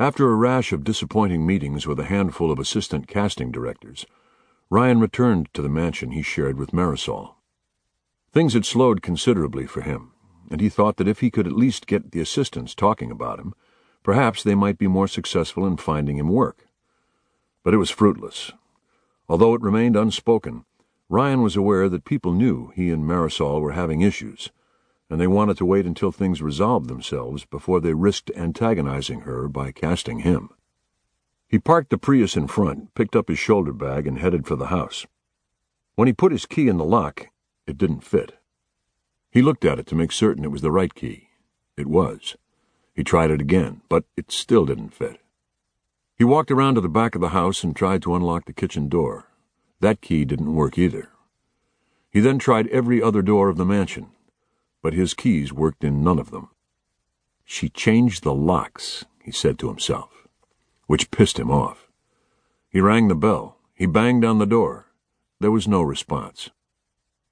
After a rash of disappointing meetings with a handful of assistant casting directors, Ryan returned to the mansion he shared with Marisol. Things had slowed considerably for him, and he thought that if he could at least get the assistants talking about him, perhaps they might be more successful in finding him work. But it was fruitless. Although it remained unspoken, Ryan was aware that people knew he and Marisol were having issues, and they wanted to wait until things resolved themselves before they risked antagonizing her by casting him. He parked the Prius in front, picked up his shoulder bag, and headed for the house. When he put his key in the lock, it didn't fit. He looked at it to make certain it was the right key. It was. He tried it again, but it still didn't fit. He walked around to the back of the house and tried to unlock the kitchen door. That key didn't work either. He then tried every other door of the mansion, but his keys worked in none of them. She changed the locks, he said to himself which pissed him off. He rang the bell. He banged on the door. There was no response.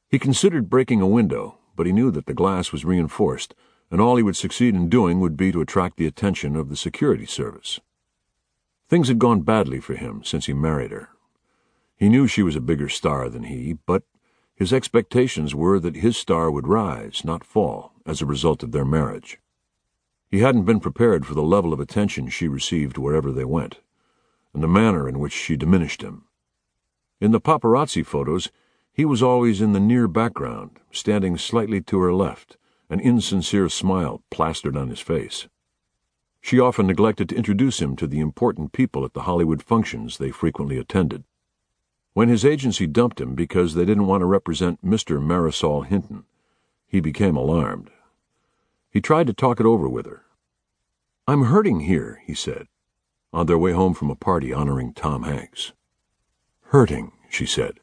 He considered breaking a window, but he knew that the glass was reinforced, and all he would succeed in doing would be to attract the attention of the security service. Things had gone badly for him since he married her. He knew she was a bigger star than he, but his expectations were that his star would rise, not fall, as a result of their marriage. He hadn't been prepared for the level of attention she received wherever they went, and the manner in which she diminished him. In the paparazzi photos, he was always in the near background, standing slightly to her left, an insincere smile plastered on his face. She often neglected to introduce him to the important people at the Hollywood functions they frequently attended. When his agency dumped him because they didn't want to represent Mr. Marisol Hinton, he became alarmed. He tried to talk it over with her. I'm hurting here, he said, on their way home from a party honoring Tom Hanks. Hurting, she said.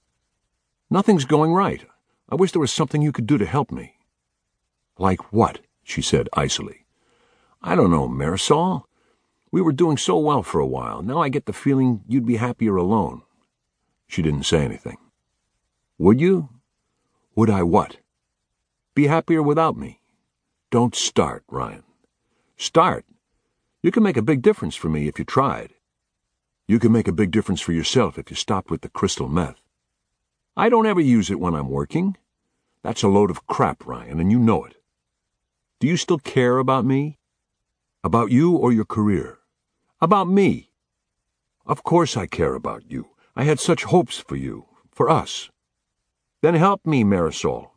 Nothing's going right. I wish there was something you could do to help me. Like what? she said icily. I don't know, Marisol. We were doing so well for a while. Now I get the feeling you'd be happier alone. She didn't say anything. Would you? Would I what? Be happier without me. Don't start, Ryan. Start? You can make a big difference for me if you tried. You can make a big difference for yourself if you stopped with the crystal meth. I don't ever use it when I'm working. That's a load of crap, Ryan, and you know it. Do you still care about me? About you or your career? About me. Of course I care about you. I had such hopes for you, for us. Then help me, Marisol.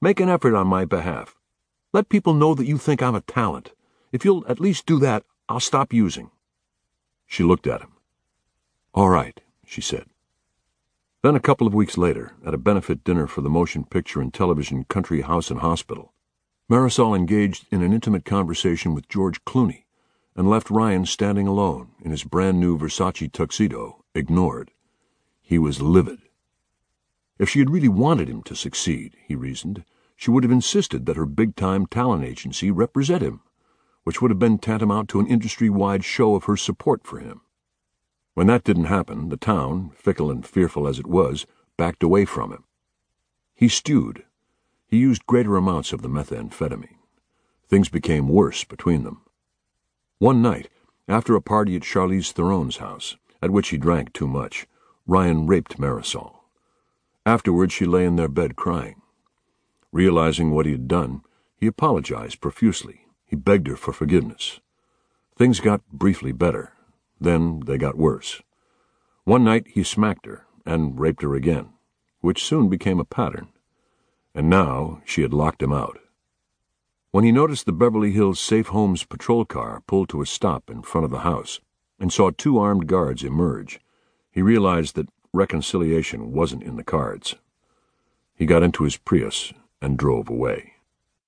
Make an effort on my behalf. Let people know that you think I'm a talent. If you'll at least do that, I'll stop using. She looked at him. All right, she said. Then a couple of weeks later, at a benefit dinner for the motion picture and television Country House and Hospital, Marisol engaged in an intimate conversation with George Clooney and left Ryan standing alone in his brand new Versace tuxedo, ignored. He was livid. If she had really wanted him to succeed, he reasoned, she would have insisted that her big time talent agency represent him, which would have been tantamount to an industry wide show of her support for him. When that didn't happen, the town, fickle and fearful as it was, backed away from him. He stewed. He used greater amounts of the methamphetamine. Things became worse between them. One night, after a party at Charlize Theron's house, at which he drank too much, Ryan raped Marisol. Afterward, she lay in their bed crying. Realizing what he had done, he apologized profusely. He begged her for forgiveness. Things got briefly better. Then they got worse. One night he smacked her and raped her again, which soon became a pattern. And now she had locked him out. When he noticed the Beverly Hills Safe Homes patrol car pull to a stop in front of the house and saw two armed guards emerge, he realized that reconciliation wasn't in the cards. He got into his Prius and drove away.